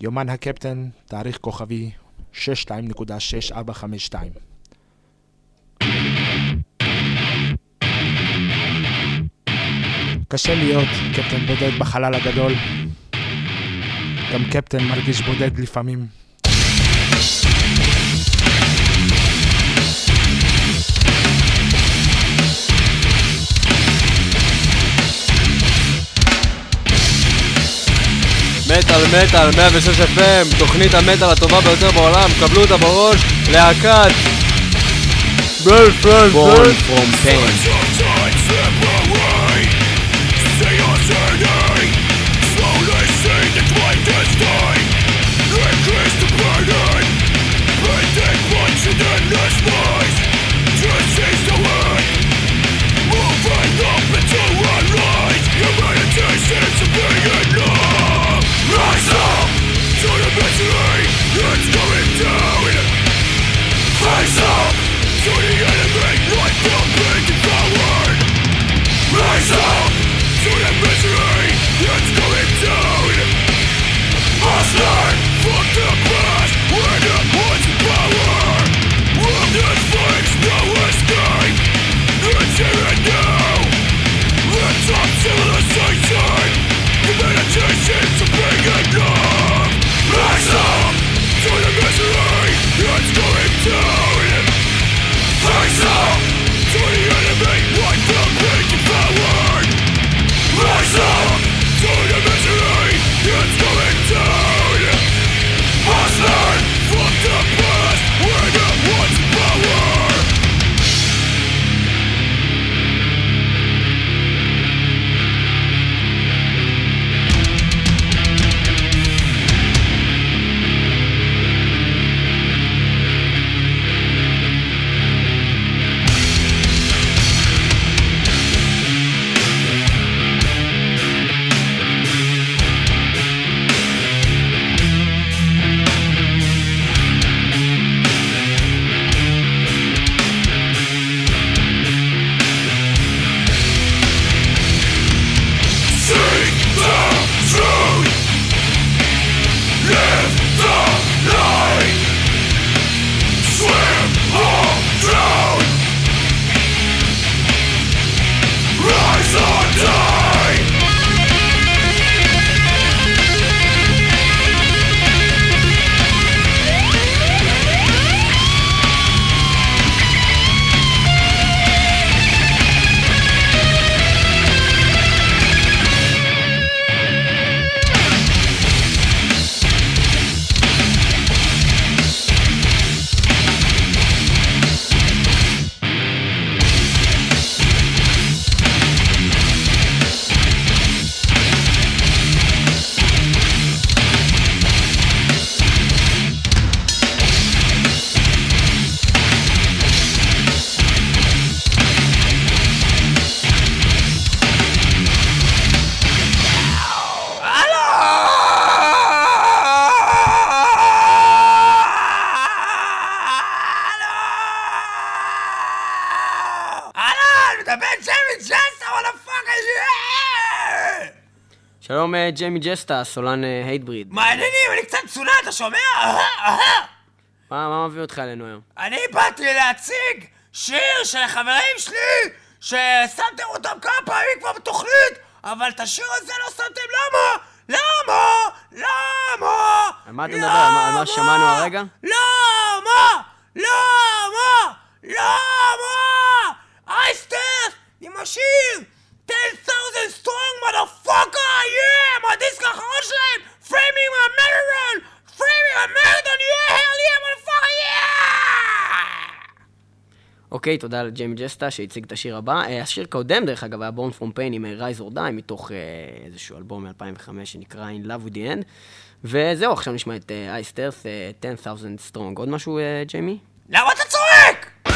יומן הקפטן, תאריך כוכבי 62.6452. קשה להיות קפטן בודד בחלל הגדול. גם קפטן מרגיש בודד לפעמים. מטאל מטאל 106 FM, תוכנית המטאל הטובה ביותר בעולם, קבלו אותה בראש, להקת בול פרום Born אה, ג'יימי ג'סטה, סולן אה, הייטבריד. מעניינים, אני קצת צונן, אתה שומע? מה מה מביא אותך אלינו היום? אני באתי להציג שיר של החברים שלי ששמתם אותם כמה פעמים כבר בתוכנית אבל את השיר הזה לא שמתם למה? למה? למה? על מה אתה מדבר? על מה- על מה ששמענו הרגע? למה? למה? למה? אייסטר עם השיר 10,000 strong motherfucker yeah מהדיסק האחרון שלהם Framing Armageddon Framing Armageddon yeah hell yeah motherfucker yeah אוקיי, תודה לג'יימי ג'סטה שהציג את השיר הבא. אה, השיר קודם, דרך אגב, היה Born from Pain עם Rise or Die, מתוך אה, איזשהו אלבום מ-2005 שנקרא In Love with the End. וזהו, עכשיו נשמע את Iced Earth, 10,000 Strong. עוד משהו, אה, ג'יימי? למה אתה צועק?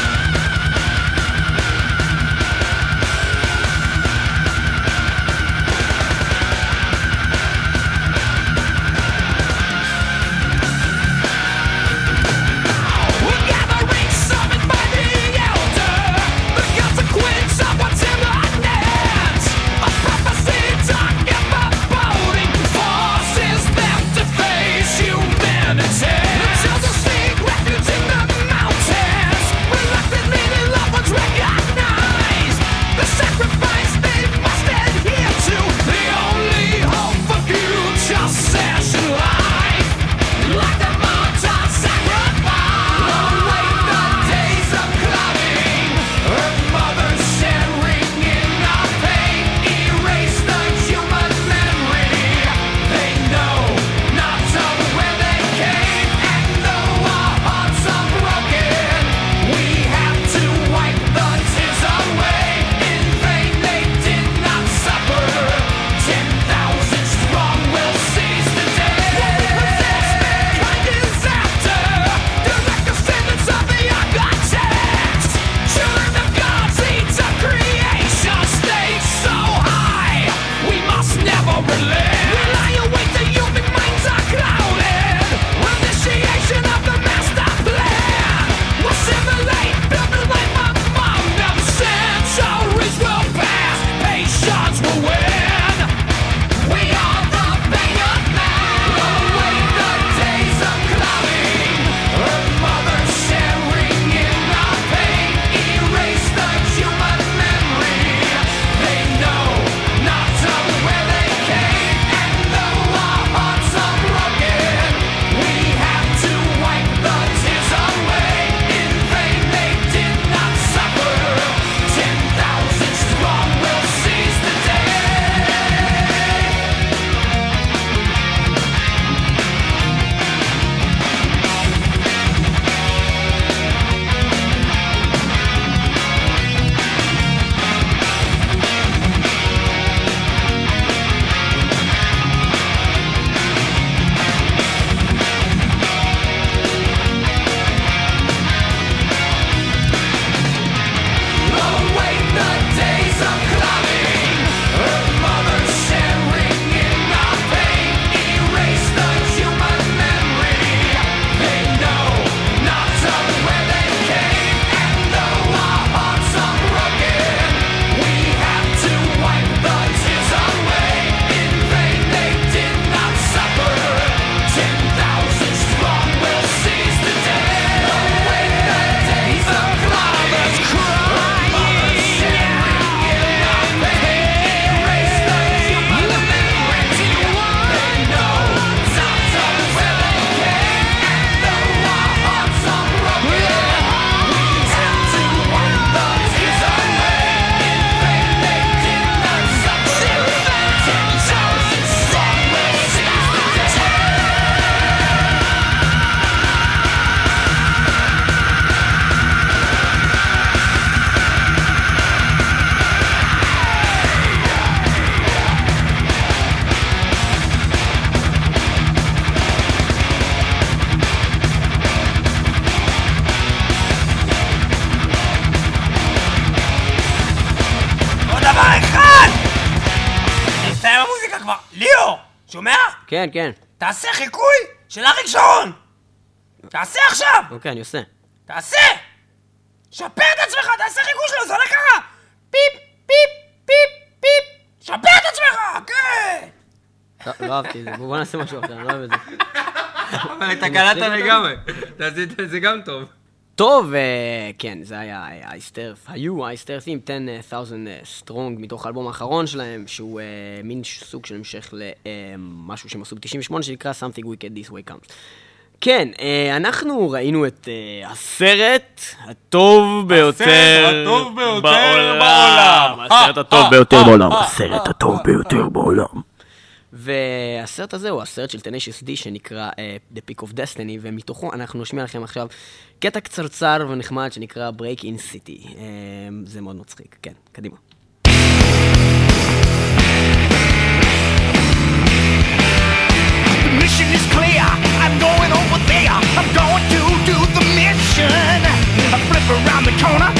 כן, כן. תעשה חיקוי של אריק שרון! תעשה עכשיו! אוקיי, אני עושה. תעשה! שפר את עצמך, תעשה חיקוי שלו, זה עולה ככה! פיפ, פיפ, פיפ, פיפ! שפר את עצמך, כן! לא, לא אהבתי את זה, בוא נעשה משהו אחר, אני לא אוהב את זה. אבל אתה קלטת לגמרי. אתה עשית את זה גם טוב. טוב, אה, כן, זה היה Iced Earth, היו Iced Earth עם 10,000 Strong מתוך האלבום האחרון שלהם, שהוא אה, מין סוג של המשך למשהו שהם עשו ב-98 שנקרא Something Wicked This Way Comes. כן, אה, אנחנו ראינו את אה, הסרט הטוב ביותר הטוב ביותר בעולם. הסרט הטוב ביותר בעולם. הסרט הטוב ביותר בעולם. והסרט הזה הוא הסרט של טנשיוס די שנקרא uh, The Peak of Destiny, ומתוכו אנחנו נשמיע לכם עכשיו קטע קצרצר ונחמד שנקרא Break in City. Uh, זה מאוד מצחיק, כן, קדימה. Mission is clear. I'm going over there. I'm going to do the mission. I flip around the corner,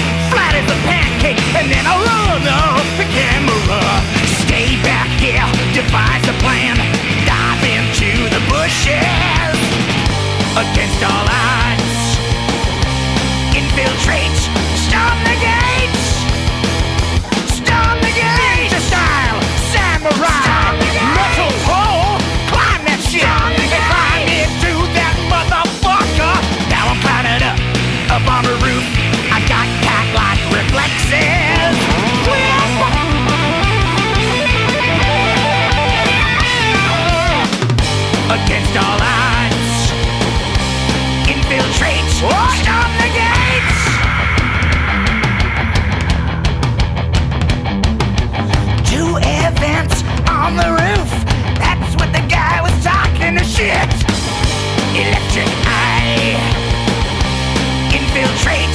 Electric eye. Infiltrate.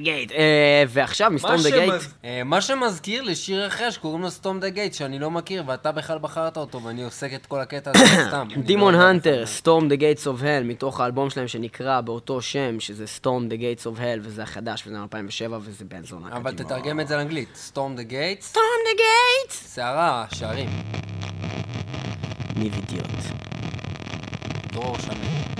Gate. אה, ועכשיו מ Storm מה the Gate. אה, מה שמזכיר לי שיר אחר שקוראים לו Storm the Gate, שאני לא מכיר, ואתה בכלל בחרת אותו, ואני עוסק את כל הקטע הזה סתם. Demon לא יודע Hunter, Storm the Gates of Hell, מתוך האלבום שלהם שנקרא באותו שם, שזה Storm the Gates of Hell, וזה החדש, וזה מ-2007, וזה בן זונה. אבל. תתרגם את זה לאנגלית. Storm the Gate, Storm the Gates! שערה, שערים. ניב אידיוט. דרור שמן.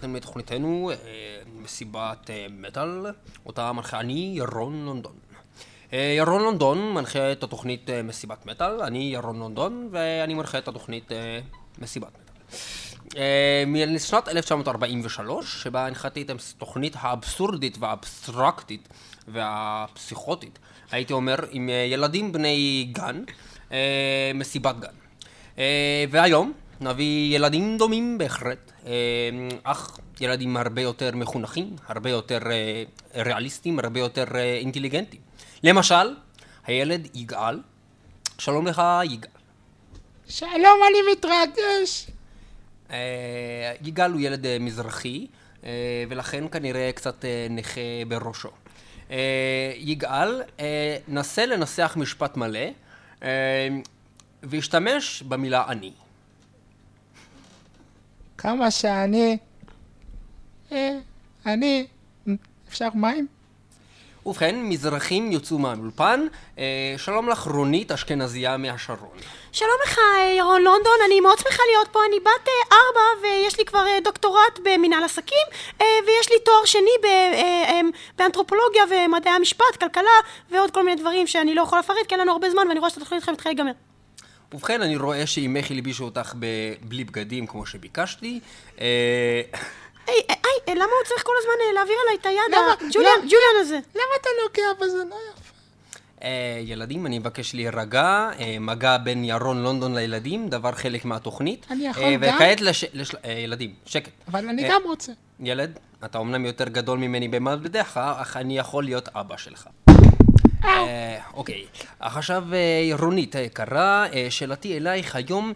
הגעתם לתוכניתנו, אה, מסיבת אה, מטאל, אותה מנחה אני, ירון לונדון. אה, ירון לונדון מנחה את התוכנית מסיבת מטאל, אני ירון לונדון, ואני מנחה את התוכנית מסיבת מטאל. משנת 1943, שבה הנחיתי את התוכנית האבסורדית והאבסטרקטית והפסיכוטית, הייתי אומר, עם ילדים בני גן, מסיבת גן. והיום נביא ילדים דומים בהחלט, אה, אך ילדים הרבה יותר מחונכים, הרבה יותר אה, ריאליסטיים, הרבה יותר אה, אינטליגנטים. למשל, הילד יגאל. שלום לך, יגאל. שלום, אני מתרגש. אה, יגאל הוא ילד מזרחי, ולכן כנראה קצת נכה בראשו. יגאל, נסה לנסח משפט מלא, והשתמש במילה אני. כמה שאני... אה, אני... אפשר מים? ובכן, מזרחים יוצאו מהאולפן. אה, שלום לך, רונית אשכנזייה מהשרון. שלום לך, ירון לונדון, אני מאוד שמחה להיות פה. אני בת אה, ארבע ויש לי כבר אה, דוקטורט במנהל עסקים אה, ויש לי תואר שני ב, אה, אה, באנתרופולוגיה ומדעי המשפט, כלכלה ועוד כל מיני דברים שאני לא יכולה לפרט כי אין לנו הרבה זמן ואני רואה שהתוכנית שלכם מתחילה להיגמר. ובכן, אני רואה שאימך הלבישו אותך בלי בגדים כמו שביקשתי. אה, היי, אה, היי, אה, למה הוא צריך כל הזמן להעביר עליי את היד? ג'וליאן הזה. למה אתה נוגע בזה? לא יפה. ילדים, אני מבקש להירגע, מגע בין ירון לונדון לילדים, דבר חלק מהתוכנית. אני יכול גם? וכעת לש... ילדים, שקט. אבל אני גם רוצה. ילד, אתה אומנם יותר גדול ממני במעמדך, אך אני יכול להיות אבא שלך. אה, אוקיי, עכשיו אה, רונית היקרה, אה, שאלתי אלייך היום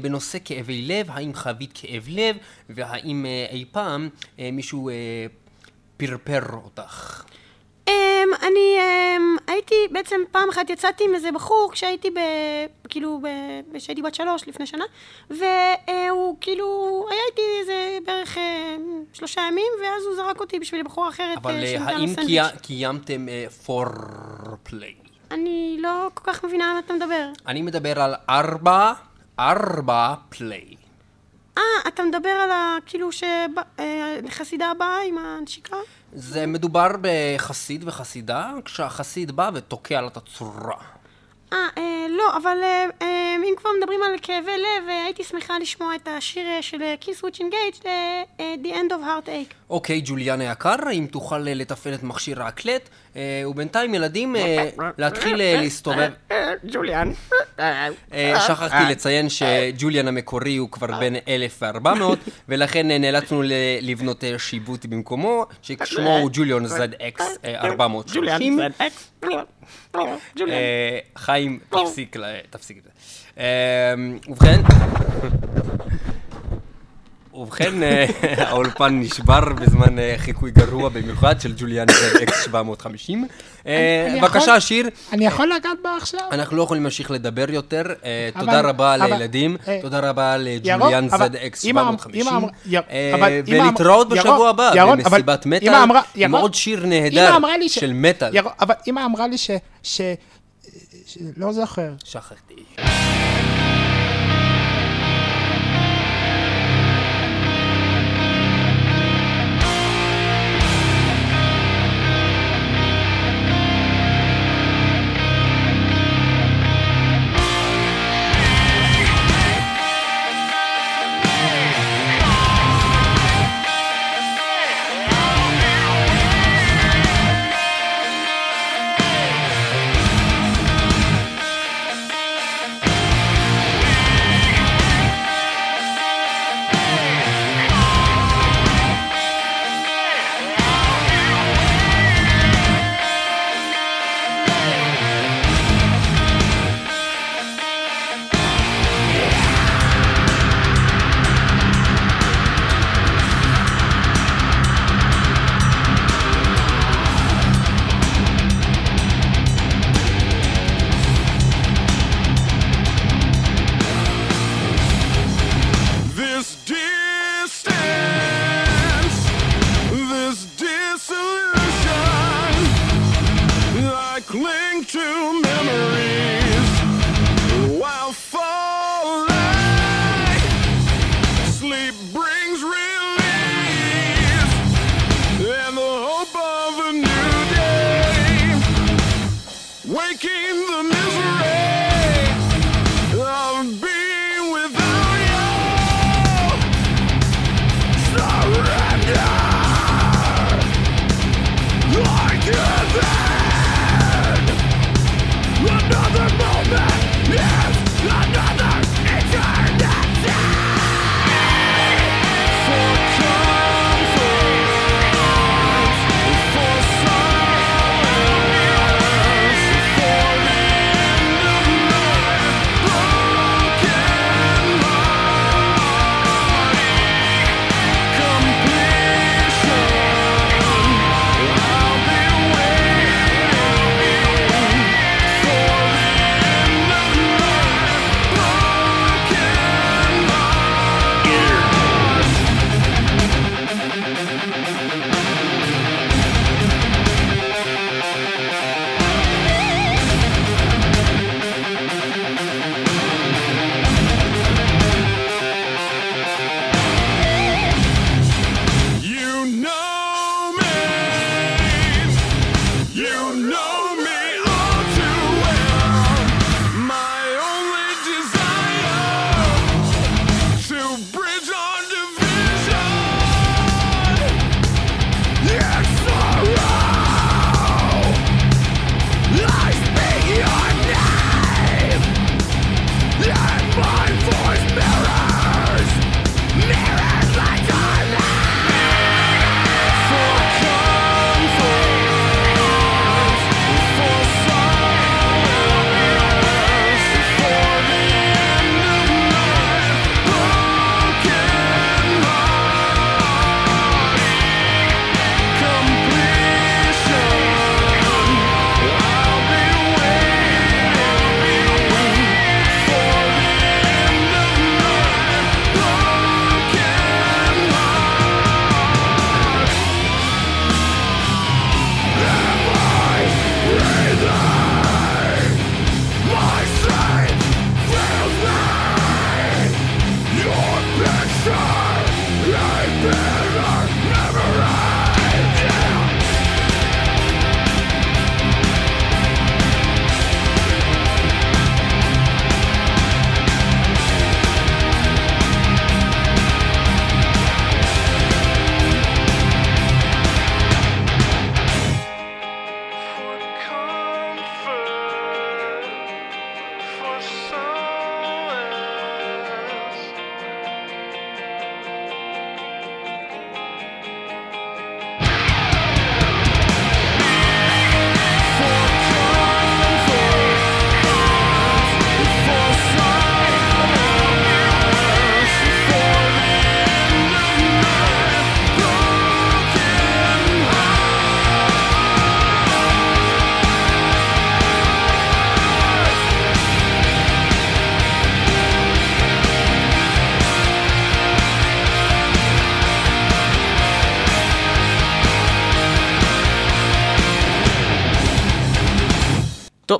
בנושא כאבי לב, האם חווית כאב לב, והאם אי פעם מישהו פרפר אותך? אמ, אני אמ, הייתי, בעצם פעם אחת יצאתי עם איזה בחור כשהייתי ב... כאילו, ב- כשהייתי בת שלוש לפני שנה, והוא כאילו, היה איתי איזה בערך אה, שלושה ימים, ואז הוא זרק אותי בשביל בחורה אחרת אבל לו האם. קי- קיימתם פור פליי? אני לא כל כך מבינה על מה אתה מדבר. אני מדבר על ארבע, ארבע פליי. אה, אתה מדבר על ה... כאילו שהחסידה הבאה עם הנשיקה? זה מדובר בחסיד וחסידה, כשהחסיד בא ותוקע לה את הצורה. אה, אה, לא, אבל אה, אה, אם כבר מדברים על כאבי לב, אה, הייתי שמחה לשמוע את השיר אה, של קיס וויץ' אינגייג', The End of Heartache. אוקיי, ג'וליאן היקר, אם תוכל לתפעל את מכשיר ההקלט, אה, ובינתיים ילדים, אה, להתחיל אה, להסתובב. ג'וליאן. אה, שכחתי לציין שג'וליאן המקורי הוא כבר בן 1400, ולכן נאלצנו לבנות שיבוט במקומו, ששמו הוא ג'וליאן ZX אה, 430. אה, חיים, תפסיק, ל- תפסיק את זה. אה, ובכן, ובכן, אה, האולפן נשבר בזמן אה, חיקוי גרוע במיוחד של ג'וליאן ZX 750. אה, בבקשה, שיר. אני יכול לגעת בה עכשיו? אנחנו לא יכולים להמשיך לדבר יותר. תודה רבה לילדים, תודה רבה לג'וליאן ZX אמא- 750. אמא אמרה- יר- אה, אבל אמא אמ- ולהתראות בשבוע הבא במסיבת מטאל, עם עוד שיר נהדר של מטאל. אבל אמא אמרה לי. ש- לא זוכר. שכחתי.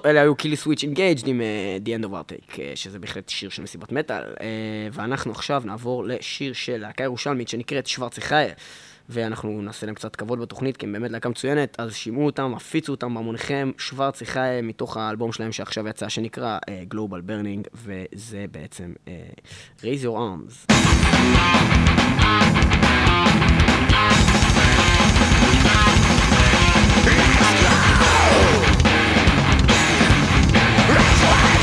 אלה היו Killswitch Engage עם אה, The End of Heartache, אה, שזה בהחלט שיר של מסיבת מטאל. אה, ואנחנו עכשיו נעבור לשיר של להקה ירושלמית שנקראת שוורצי חיה. ואנחנו נעשה להם קצת כבוד בתוכנית, כי הם באמת להקה מצוינת, אז שמעו אותם, הפיצו אותם בהמוניכם, שוורצי חיה מתוך האלבום שלהם שעכשיו יצא, שנקרא Global Burning, וזה בעצם Raise Your Arms.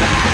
back.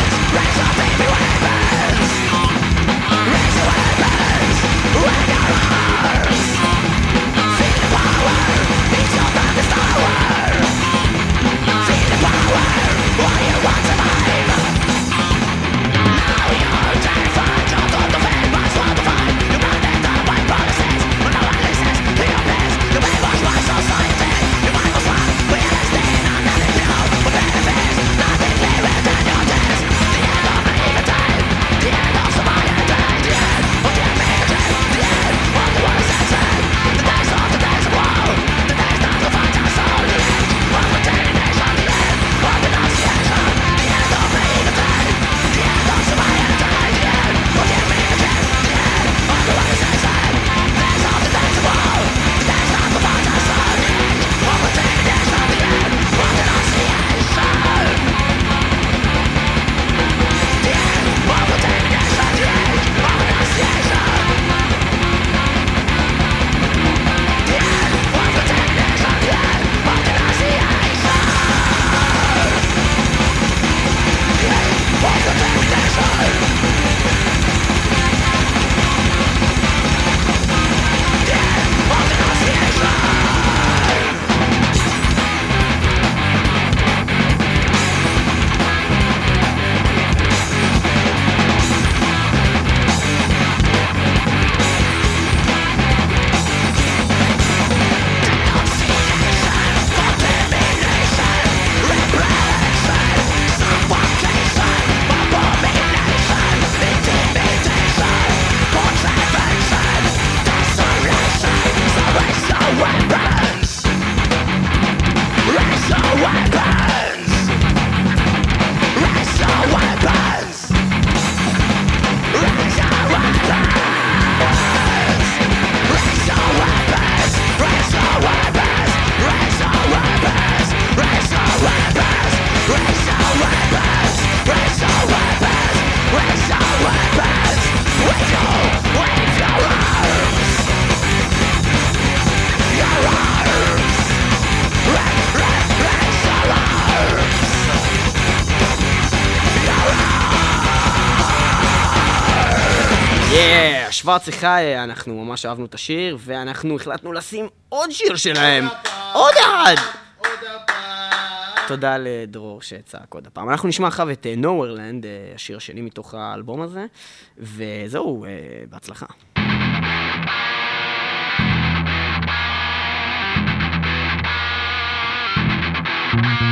שוורצי חי, אנחנו ממש אהבנו את השיר, ואנחנו החלטנו לשים עוד שיר שלהם. עוד אחד! תודה לדרור שצעק עוד הפעם. אנחנו נשמע עכשיו את נוורלנד, השיר השני מתוך האלבום הזה, וזהו, אה, בהצלחה. What you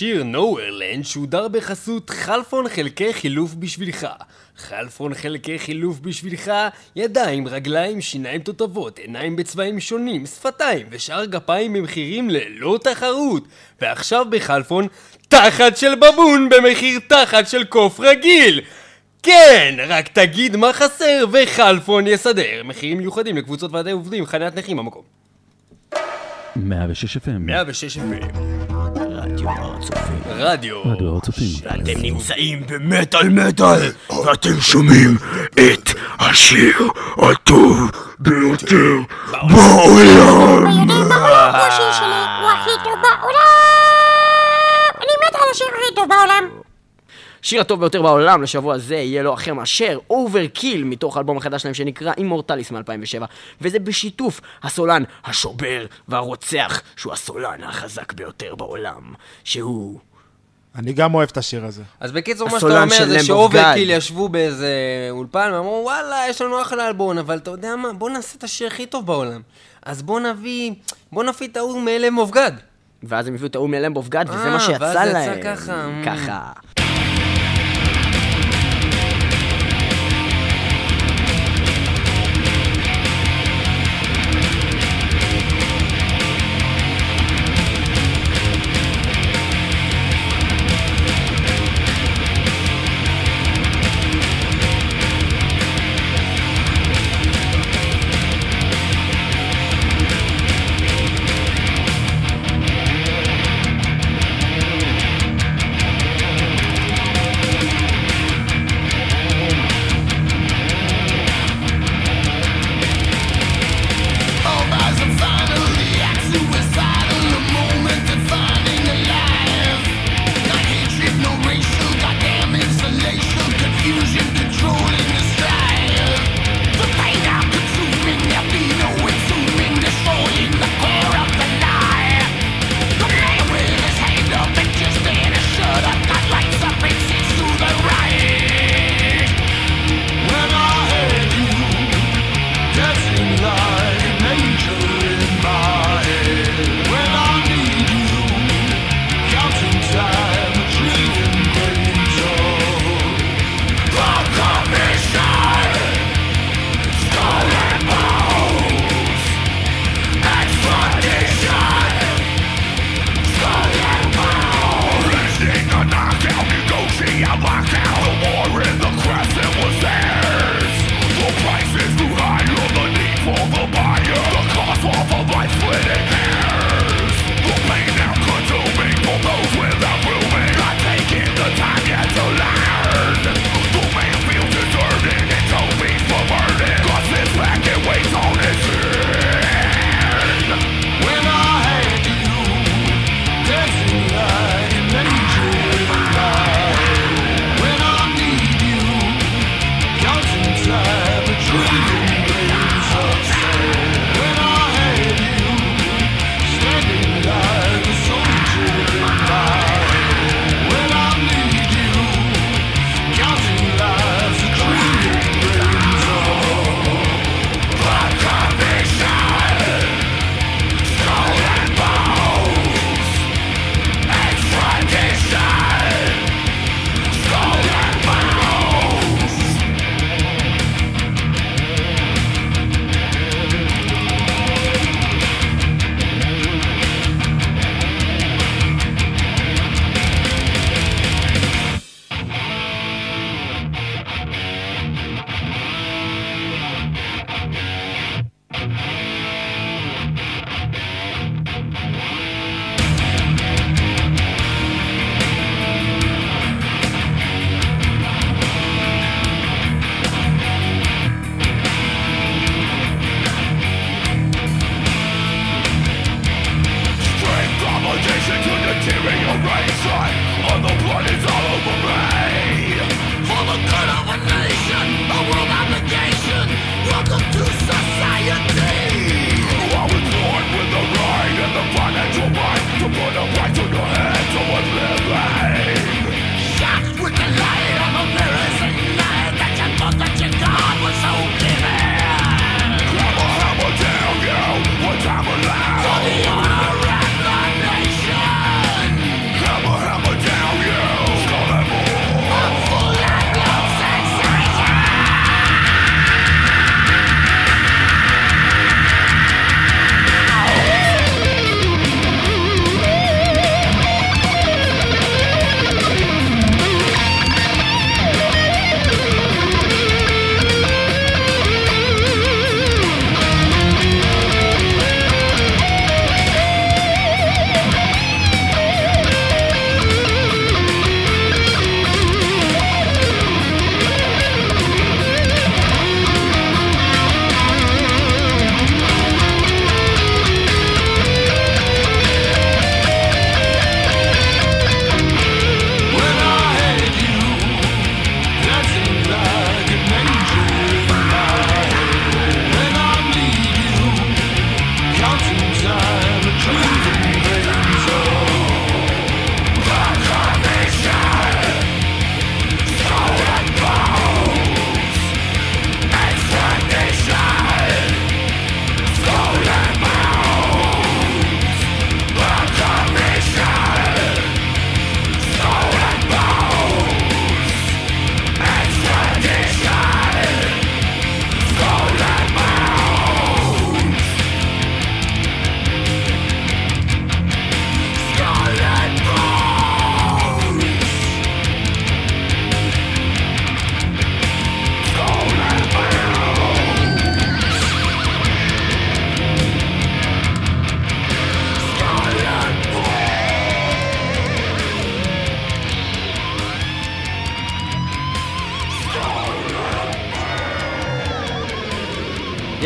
השיר Nowhereland שודר בחסות חלפון חלקי חילוף בשבילך. חלפון חלקי חילוף בשבילך, ידיים, רגליים, שיניים תותבות, עיניים בצבעים שונים, שפתיים ושאר גפיים במחירים ללא תחרות. ועכשיו בחלפון, תחת של בבון במחיר תחת של קוף רגיל! כן! רק תגיד מה חסר וחלפון יסדר. מחירים מיוחדים לקבוצות ועדי עובדים, חניית נכים במקום. 106 FM. 106 FM. רדיו הר הצופים. רדיו. רדיו הר הצופים. אתם נמצאים במטאל מטאל, ואתם שומעים את השיר הטוב ביותר בעולם. יודעים מה עולם הוא השיר שלי, הוא הכי טוב בעולם! אני מת על השיר הכי טוב בעולם! השיר הטוב ביותר בעולם לשבוע זה יהיה לא אחר מאשר Overkill מתוך האלבום החדש שלהם שנקרא Immortalis מ-2007 וזה בשיתוף הסולן השובר והרוצח שהוא הסולן החזק ביותר בעולם שהוא אני גם אוהב את השיר הזה. אז בקיצור, מה שאתה אומר זה ש Overkill God. ישבו באיזה אולפן ואמרו, וואלה, יש לנו אחלה אלבום, אבל אתה יודע מה, בוא נעשה את השיר הכי טוב בעולם. אז בוא נביא, בוא נביא את ההוא מ Lamb of God. ואז הם הביאו את ההוא מ Lamb of God וזה אה, מה שיצא ואז זה יצא להם ככה. ככה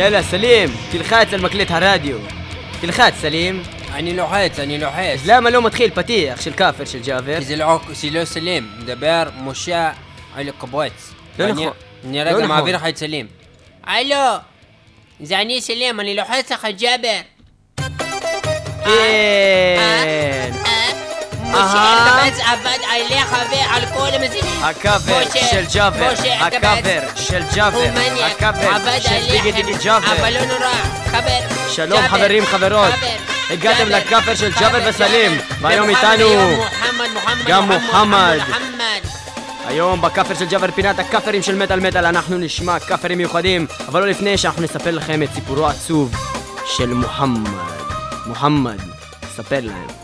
יאללה, סלים, תלחץ על מקלט הרדיו. תלחץ, סלים. אני לוחץ, אני לוחץ. אז למה לא מתחיל פתיח של כאפר של ג'אבר? כי זה לא, זה לא סלים, מדבר משה על קבוץ. לא ואני- נכון. אני לא רגע נכון. מעביר לך את סלים. הלו, עבד עליך ועל כל המזינים. הקאבר של ג'אבר. הקאבר של ג'אבר, הקאבר של ביגי דיגי ג'אבר. אבל לא נורא, חבר. שלום חברים, חברות. חבר, הגעתם לקאבר של חבר, ג'אבר וסלים. והיום איתנו גם. מוחמד. היום בקאבר של ג'אבר פינת הקאברים של מטאל מטאל אנחנו נשמע קאברים מיוחדים אבל לא לפני שאנחנו נספר לכם את סיפורו העצוב של מוחמד מוחמד, ספר להם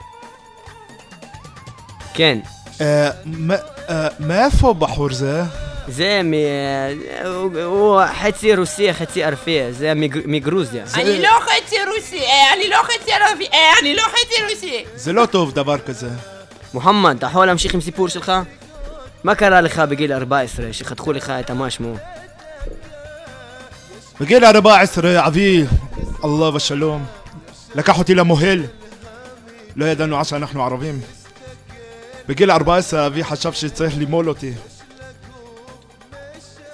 אה, מאיפה בחור זה? זה מ... אה, הוא- חצי רוסי, חצי ערבי, זה מג- מגרוזיה אני לא חצי רוסי, אה, אני לא חצי ערבי, אה, אני לא חצי רוסי זה לא טוב דבר כזה. מוחמד, אתה יכול להמשיך עם סיפור שלך? מה קרה לך בגיל 14 שחתכו לך את המשמו? בגיל 14 אבי, אללה ושלום, לקח אותי למוהל. לא ידענו אז שאנחנו ערבים. בגיל 14 אבי חשב שצריך למול אותי.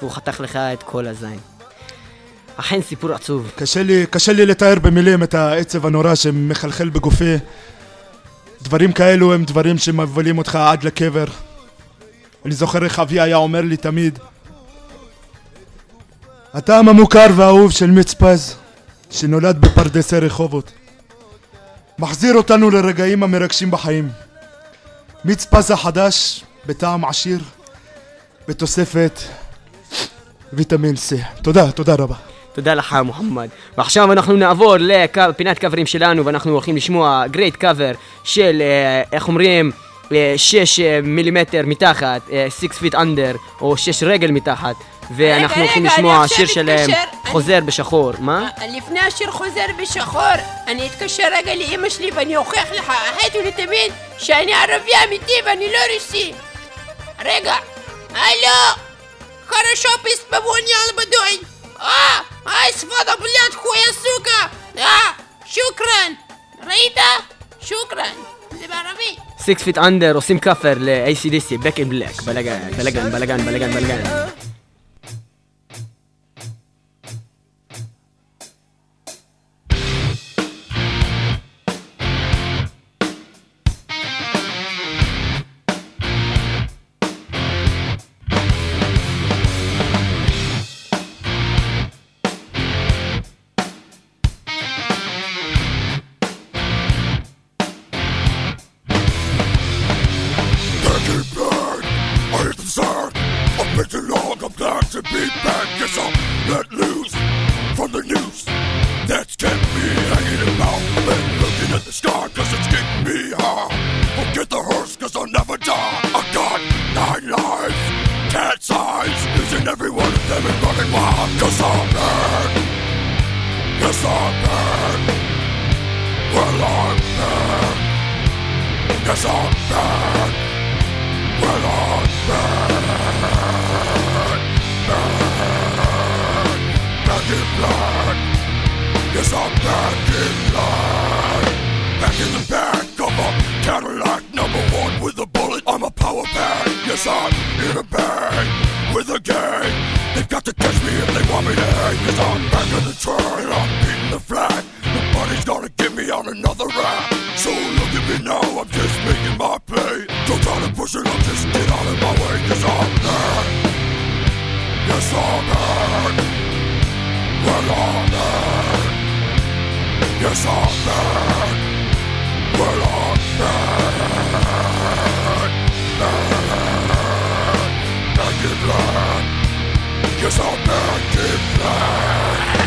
והוא חתך לך את כל הזין. אכן סיפור עצוב. קשה לי, קשה לי לתאר במילים את העצב הנורא שמחלחל בגופי. דברים כאלו הם דברים שמבלים אותך עד לקבר. אני זוכר איך אבי היה אומר לי תמיד הטעם המוכר והאהוב של מיץ פז שנולד בפרדסי רחובות מחזיר אותנו לרגעים המרגשים בחיים מיץ פז החדש בטעם עשיר בתוספת ויטמין C. תודה, תודה רבה. תודה לך מוחמד. ועכשיו אנחנו נעבור לפינת קאברים שלנו ואנחנו הולכים לשמוע great קאבר של, אה, איך אומרים, 6 מילימטר מתחת, 6 Feet Under, או 6 רגל מתחת, ואנחנו רגע, הולכים רגע, אני לשמוע עכשיו שיר שלהם, מתקשר, אני- חוזר בשחור. מה? לפני השיר חוזר בשחור, אני אתקשר רגע לאמא שלי ואני אוכיח לך אחת ולתמיד שאני ערבי אמיתי ואני לא רוסי. רגע, הלו, хорошо писпавони албадой. אה, היי ספדה בליד חויה סוכה. אה, שוקרן. ראית? שוקרן. זה בערבית. 6 פיט אנדר עושים כאפר ל-ACDC, Back in Black, בלאגן, בלאגן, בלאגן, בלאגן, Back in black. Back in the back of a Cadillac number one with a bullet. I'm a power pack. Yes, I'm in a bag with a gang. They've got to catch me if they want me to hang. Yes, I'm back in the train. I'm beating the flag. Nobody's gonna get me on another rap. So look at me now, I'm just making my play. Don't try to push it, I'll just get out of my way. Cause I'm mad. Yes, I'm mad. Well, I'm mad. Yes, I'm there. Well, I'm there. There. I. Yes, I'm there. Give blood.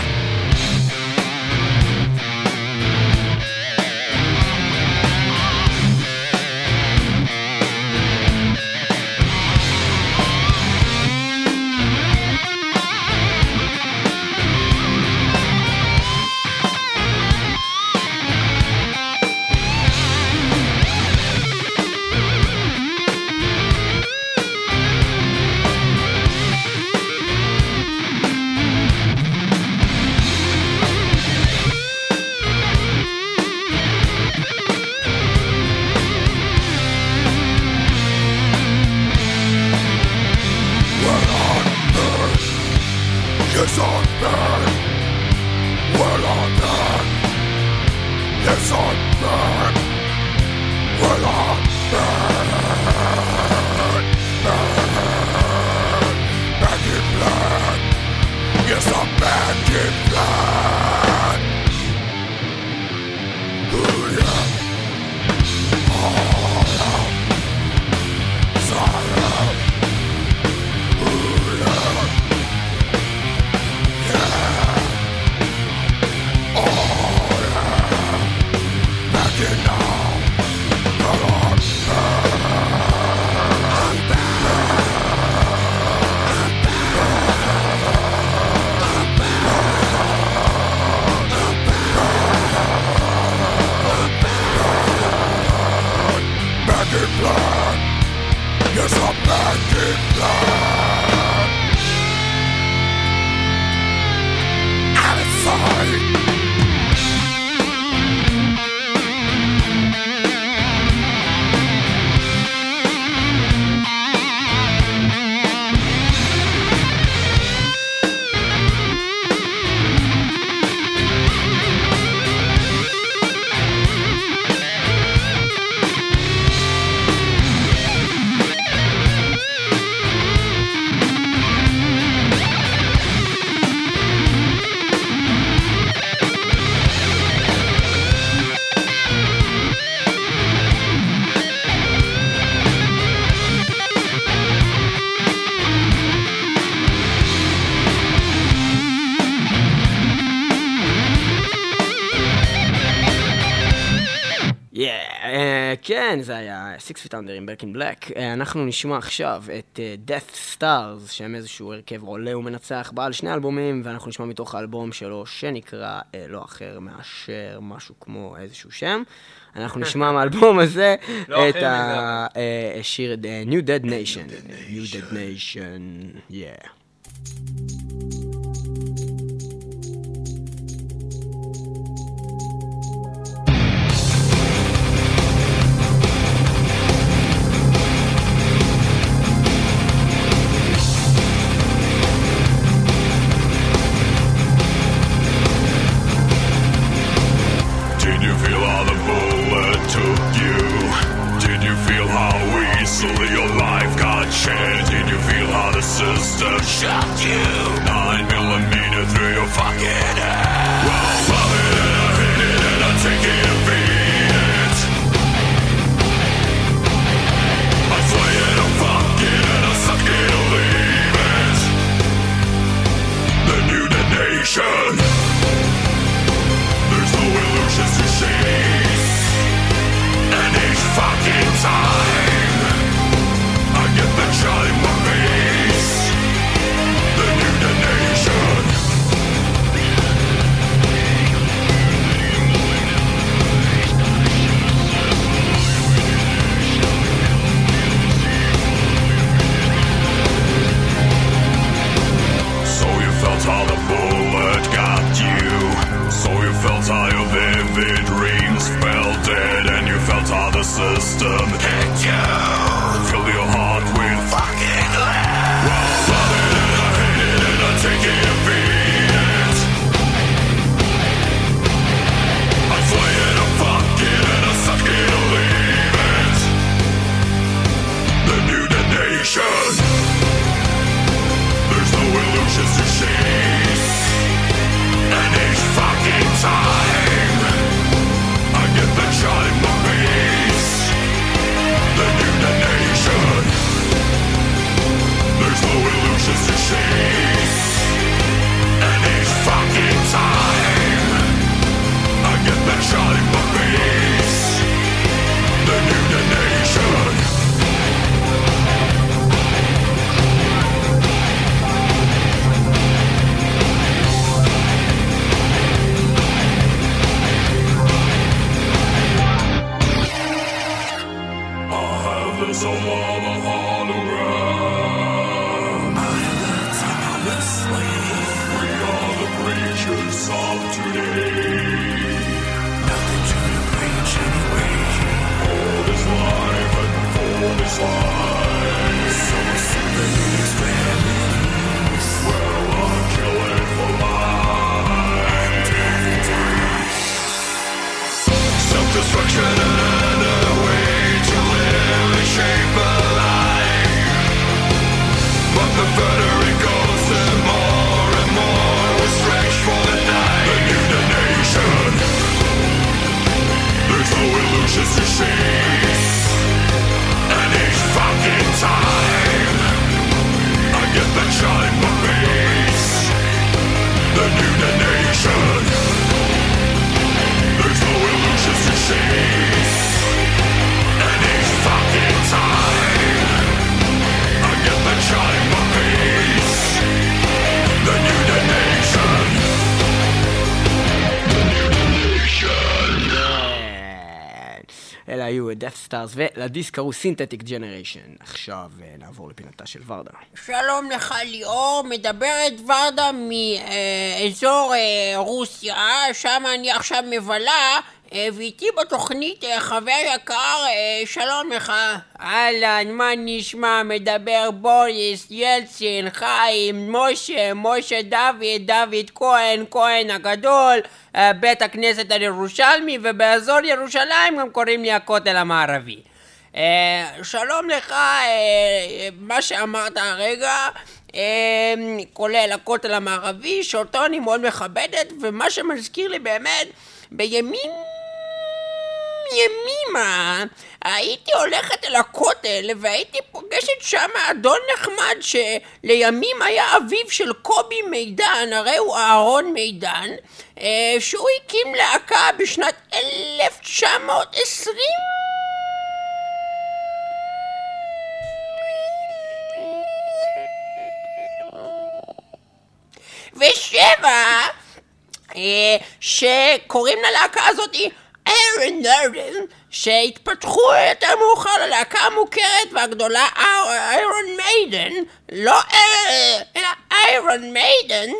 כן, זה היה Six Feet Under עם Back in Black. אה, אנחנו נשמע עכשיו את אה, Death Stars, שהם איזשהו הרכב עולה ומנצח בעל שני אלבומים, ואנחנו נשמע מתוך האלבום שלו, שנקרא אה, לא אחר מאשר משהו כמו איזשהו שם. אנחנו נשמע מהאלבום הזה את אה, השיר New Dead Nation. New Dead Nation, yeah. Stars, ולדיסק קראו Synthetic Generation. עכשיו אה, נעבור לפינתה של ורדה. שלום לך ליאור, מדברת ורדה מאזור אה, אה, רוסיה, שם אני עכשיו מבלה אה, ואיתי בתוכנית אה, חבר יקר, אה, שלום לך. אהלן, מה נשמע? מדבר בוריס, ילצין, חיים, משה, משה דוד, דוד כהן, כהן הגדול, בית הכנסת הירושלמי, ובאזור ירושלים גם קוראים לי הכותל המערבי. שלום לך, מה שאמרת הרגע. כולל הכותל המערבי, שאותו אני מאוד מכבדת, ומה שמזכיר לי באמת, בימים ימימה. הייתי הולכת אל הכותל והייתי פוגשת שם אדון נחמד שלימים היה אביו של קובי מידן, הרי הוא אהרון מידן, אה, שהוא הקים להקה בשנת 1920 ושבע, אה, שקוראים ללהקה הזאת איירון נרדן, שהתפתחו יותר מאוחר ללהקה המוכרת והגדולה איירון מיידן, לא אלא איירון מיידן,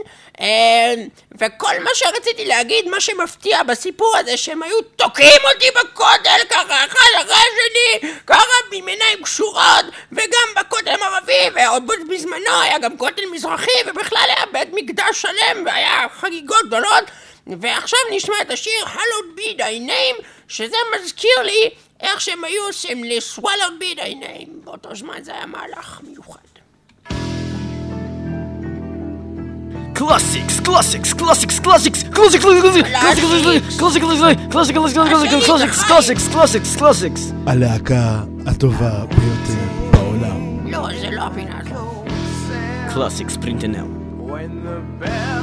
אה, וכל מה שרציתי להגיד, מה שמפתיע בסיפור הזה, שהם היו תוקעים אותי בכותל ככה, אחד אחרי השני, ככה עם עיניים קשורות, וגם בכותל המערבי, ועוד בזמנו היה גם כותל מזרחי, ובכלל היה בית מקדש שלם, והיה חגיגות גדולות, ועכשיו נשמע את השיר Hallowed be thy name, שזה מזכיר לי איך שהם היו עושים לי Swallowed be thy name. באותו זמן זה היה מהלך מיוחד. Classics, classics, classics, classics, classics, classics, classics, classics, classics, classics, classics, classics. הלהקה הטובה ביותר בעולם. לא, זה לא הפינה הזו. Classics, פרינטנל. When the bell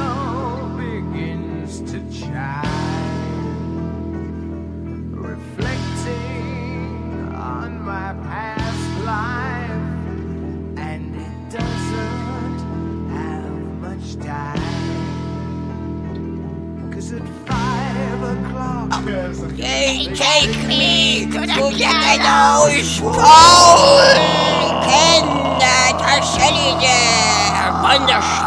They take me to the pianos Paul! Ken, das Schellige, Wunderschön.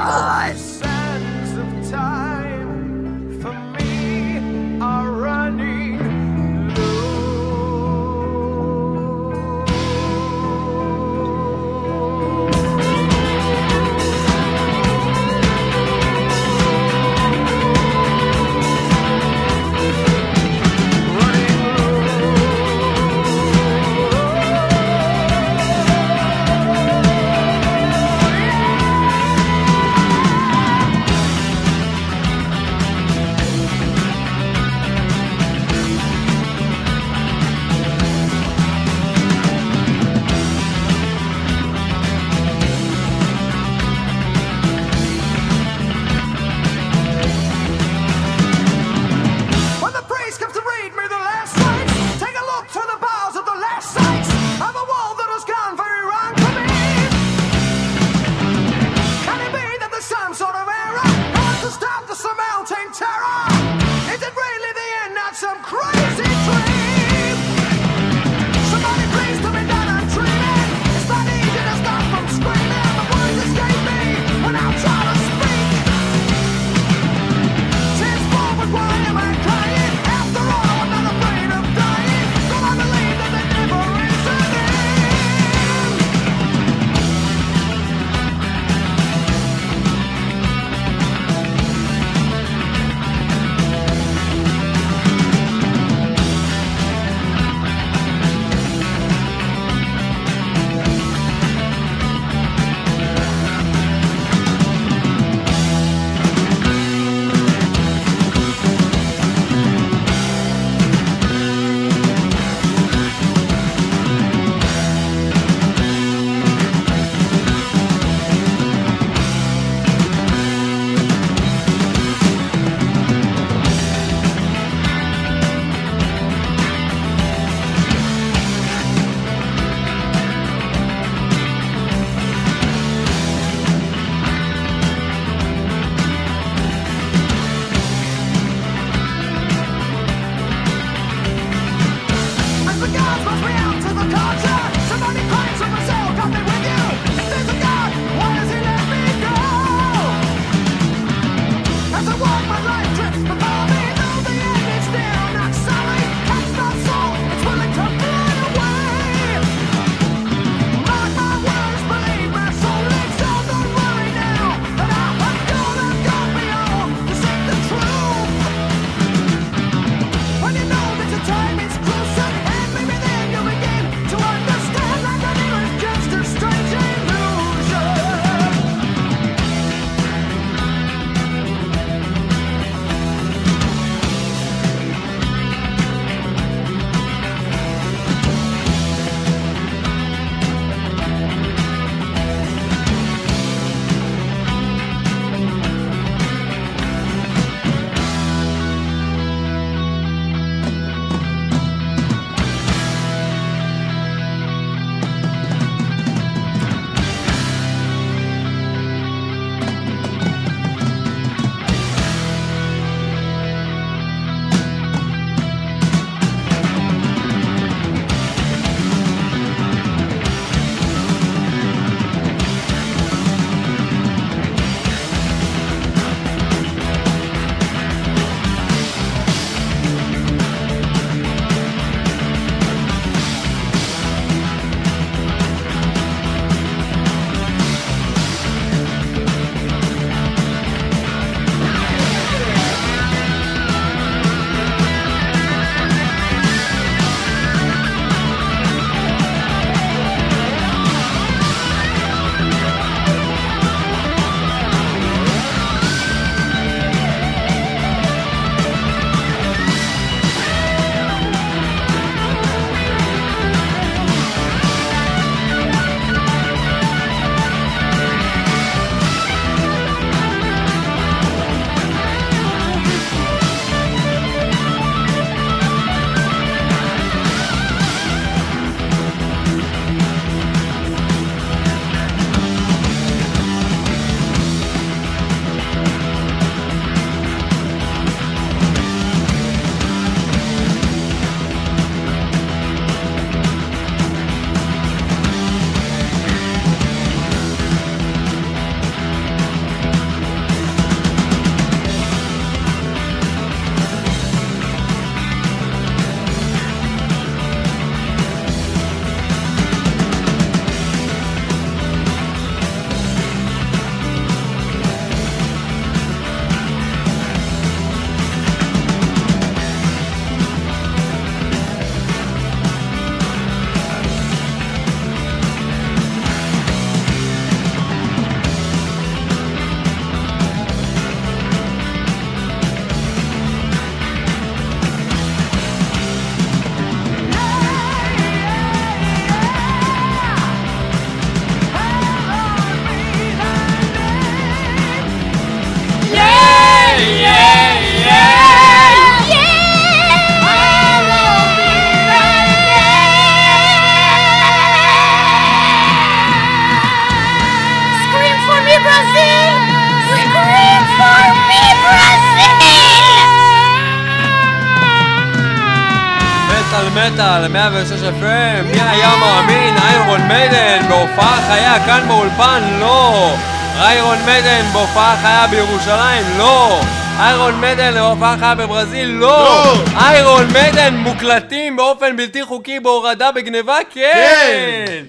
מטאל, 106 FM, מי היה מאמין? איירון מיידן, בהופעה חיה כאן באולפן? לא! איירון מיידן בהופעה חיה בירושלים? לא! איירון מיידן בהופעה חיה בברזיל? לא! איירון מיידן מוקלטים באופן בלתי חוקי בהורדה בגניבה? כן!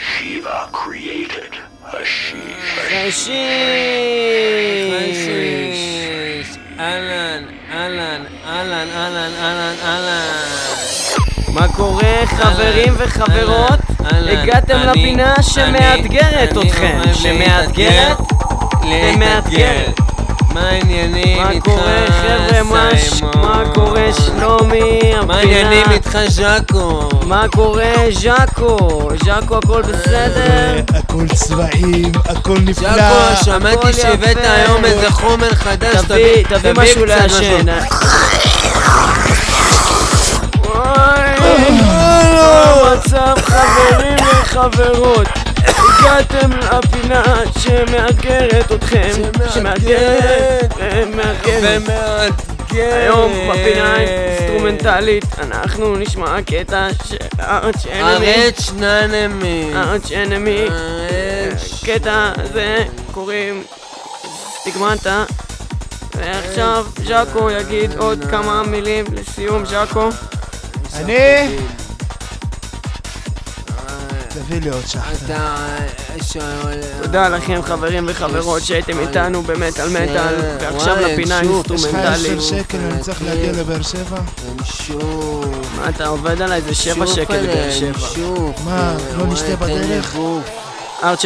Shiva created Hashish. חשיש! אהלן, אהלן, אהלן, אהלן, אהלן, אהלן. מה קורה חברים וחברות? הגעתם לפינה שמאתגרת אתכם. שמאתגרת? ומאתגרת. מה העניינים איתך, קורה חבר'ה? מה ש- סיימון? מה קורה שלומי? מה? העניינים איתך ז'אקו? מה קורה ז'אקו? ז'אקו הכל בסדר? הכל צבעים, הכל נפלא. ז'אקו, שמעתי שהבאת. היום איזה חומר חדש, תביא, תביא משהו לעשן. וואי, לא. מה המצב חברים וחברות? הגעתם לפינה שמאתגרת אתכם, שמאתגרת ומאתגרת. ומאתגר. היום בפינה האינסטרומנטלית אנחנו נשמע קטע של ארץ' אנמי. ארץ ננמי. ארץ' אנמי. קטע הזה קוראים סטיגמטה. ועכשיו ז'אקו יגיד עוד כמה מילים לסיום ז'אקו. אני... תביא לי עוד שחטה. אתה... שואל... תודה לכם חברים וחברות שהייתם איתנו במטאל מטאל ועכשיו וואי, לפינה שוב, יש לך עשר אינסטרומנטלית. שקל, אני צריך להגיע לבאר שבע? מה אתה עובד עליי? זה שבע שקל עליהם, שבע. מה, לא נשתה בדרך? גוף. ארץ'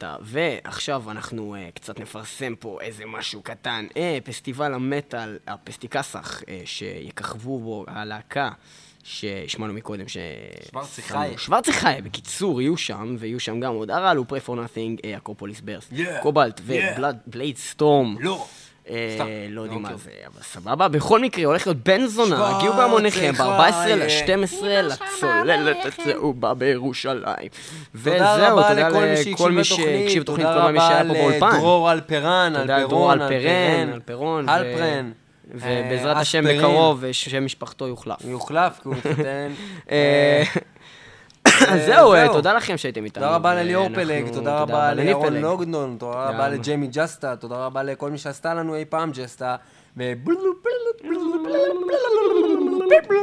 סטיגמטה. ועכשיו אנחנו uh, קצת נפרסם פה איזה משהו קטן. Uh, פסטיבל המטאל, הפסטיקסח, uh, שיככבו בו הלהקה. שהשמענו מקודם, ש... שוורצי חי. שוורצי חי, בקיצור, יהיו שם, ויהיו שם גם עוד הרעל ופרי פור נאטינג, אקרופוליס ברס, קובלט. ובלייד סטורם. לא. אה, לא יודעים לא מה. זה, אבל סבבה. בכל מקרה, הולך להיות בן זונה, הגיעו בהמוניכם ב-14 חי. ל-12 לצוללת הצהובה בירושלים. וזהו, תודה לכל מי שהקשיב לתוכנית, תודה רבה. לדרור אלפרן, אלפרון, אלפרן, אלפרון, אלפרן. ובעזרת אה, השם. בקרוב, שם משפחתו יוחלף. יוחלף כי הוא התחתן. אה, אז זהו. תודה לכם שהייתם איתנו. תודה רבה לליאור פלג, תודה רבה לירון פלג. לוגדון, תודה רבה. לג'יימי ג'סטה, תודה רבה לכל מי שעשתה לנו אי פעם ג'סטה. ובלו בלו פיפל.